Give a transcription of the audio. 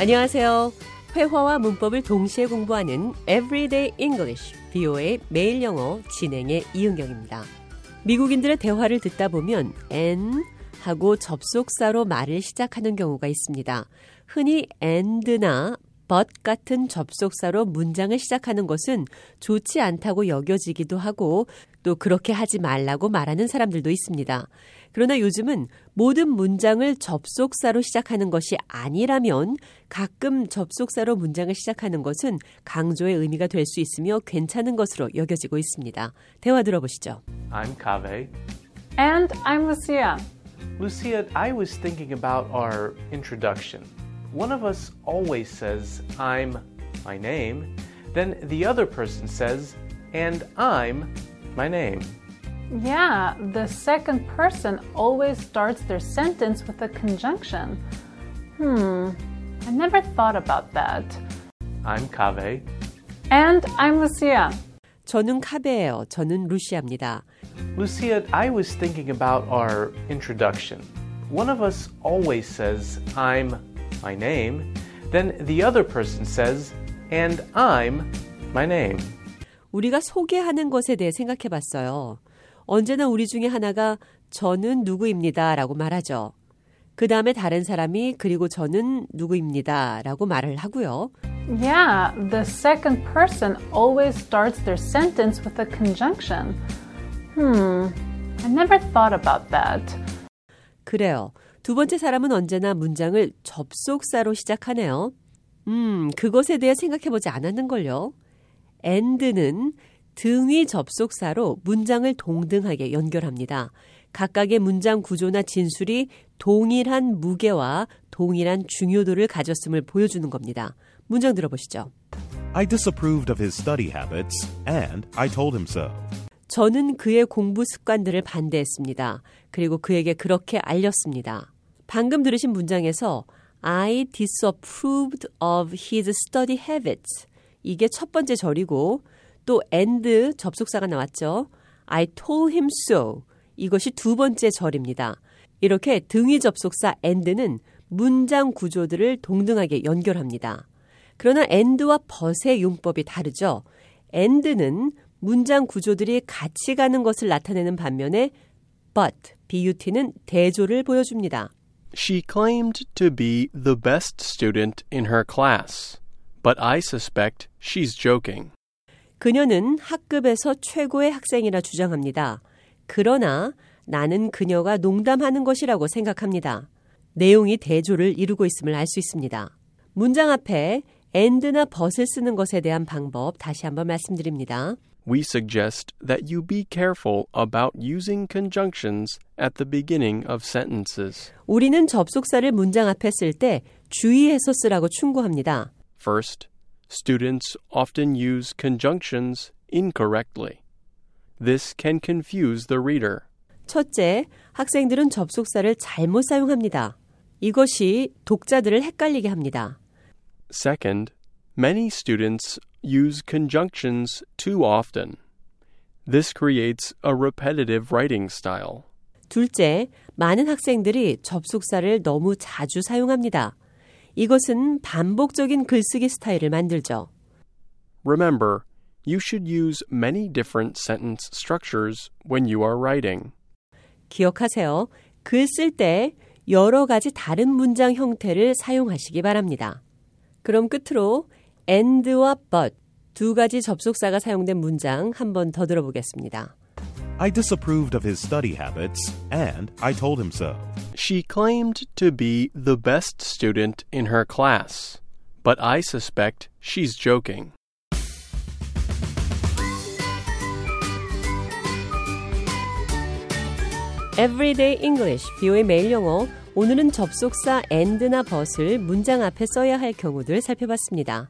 안녕하세요. 회화와 문법을 동시에 공부하는 Everyday English, BO의 매일 영어 진행의 이은경입니다. 미국인들의 대화를 듣다 보면 and 하고 접속사로 말을 시작하는 경우가 있습니다. 흔히 and나 but 같은 접속사로 문장을 시작하는 것은 좋지 않다고 여겨지기도 하고 또 그렇게 하지 말라고 말하는 사람들도 있습니다. 그러나 요즘은 모든 문장을 접속사로 시작하는 것이 아니라면 가끔 접속사로 문장을 시작하는 것은 강조의 의미가 될 수 있으며 괜찮은 것으로 여겨지고 있습니다. 대화 들어보시죠. I'm Kaveh. And I'm Lucia. Lucia, I was thinking about our introduction. One of us always says, I'm my name. Then the other person says, and I'm my name. Yeah, the second person always starts their sentence with a conjunction. Hmm, I never thought about that. I'm Kaveh. And I'm Lucia. 저는 카베예요. 저는 루시아입니다. Lucia, I was thinking about our introduction. One of us always says, I'm my name. Then the other person says, and I'm my name. 우리가 소개하는 것에 대해 생각해 봤어요. 언제나 우리 중에 하나가 저는 누구입니다 라고 말하죠. 그 다음에 다른 사람이 그리고 저는 누구입니다 라고 말을 하고요. Yeah, the second person always starts their sentence with a conjunction. Hmm, I never thought about that. 그래요. 두 번째 사람은 언제나 문장을 접속사로 시작하네요. 음, 그것에 대해 생각해보지 않았는걸요. and는 등위 접속사로 문장을 동등하게 연결합니다. 각각의 문장 구조나 진술이 동일한 무게와 동일한 중요도를 가졌음을 보여주는 겁니다. 문장 들어보시죠. I disapproved of his study habits, and I told him so. 저는 그의 공부 습관들을 반대했습니다. 그리고 그에게 그렇게 알렸습니다. 방금 들으신 문장에서 I disapproved of his study habits. 이게 첫 번째 절이고 또 and 접속사가 나왔죠. I told him so. 이것이 두 번째 절입니다. 이렇게 등위 접속사 and는 문장 구조들을 동등하게 연결합니다. 그러나 and와 but의 용법이 다르죠. and는 문장 구조들이 같이 가는 것을 나타내는 반면에 but, but는 대조를 보여줍니다. She claimed to be the best student in her class, but I suspect she's joking. 그녀는 학급에서 최고의 학생이라 주장합니다. 그러나 나는 그녀가 농담하는 것이라고 생각합니다. 내용이 대조를 이루고 있음을 알 수 있습니다. 문장 앞에 and나 but을 쓰는 것에 대한 방법 다시 한번 말씀드립니다. We suggest that you be careful about using conjunctions at the beginning of sentences. 우리는 접속사를 문장 앞에 쓸 때 주의해서 쓰라고 충고합니다. First, students often use conjunctions incorrectly. This can confuse the reader. 첫째, 학생들은 접속사를 잘못 사용합니다. 이것이 독자들을 헷갈리게 합니다. Second, many students use conjunctions too often. This creates a repetitive writing style. 둘째, 많은 학생들이 접속사를 너무 자주 사용합니다. 이것은 반복적인 글쓰기 스타일을 만들죠. Remember, you should use many different sentence structures when you are writing. 기억하세요. 글 쓸 때 여러 가지 다른 문장 형태를 사용하시기 바랍니다. 그럼 끝으로 and와 but 두 가지 접속사가 사용된 문장 한 번 더 들어보겠습니다. I disapproved of his study habits, and I told him so. She claimed to be the best student in her class, but I suspect she's joking. Everyday English, 비오의 매일 영어. 오늘은 접속사 and나 but을 문장 앞에 써야 할 경우들 살펴봤습니다.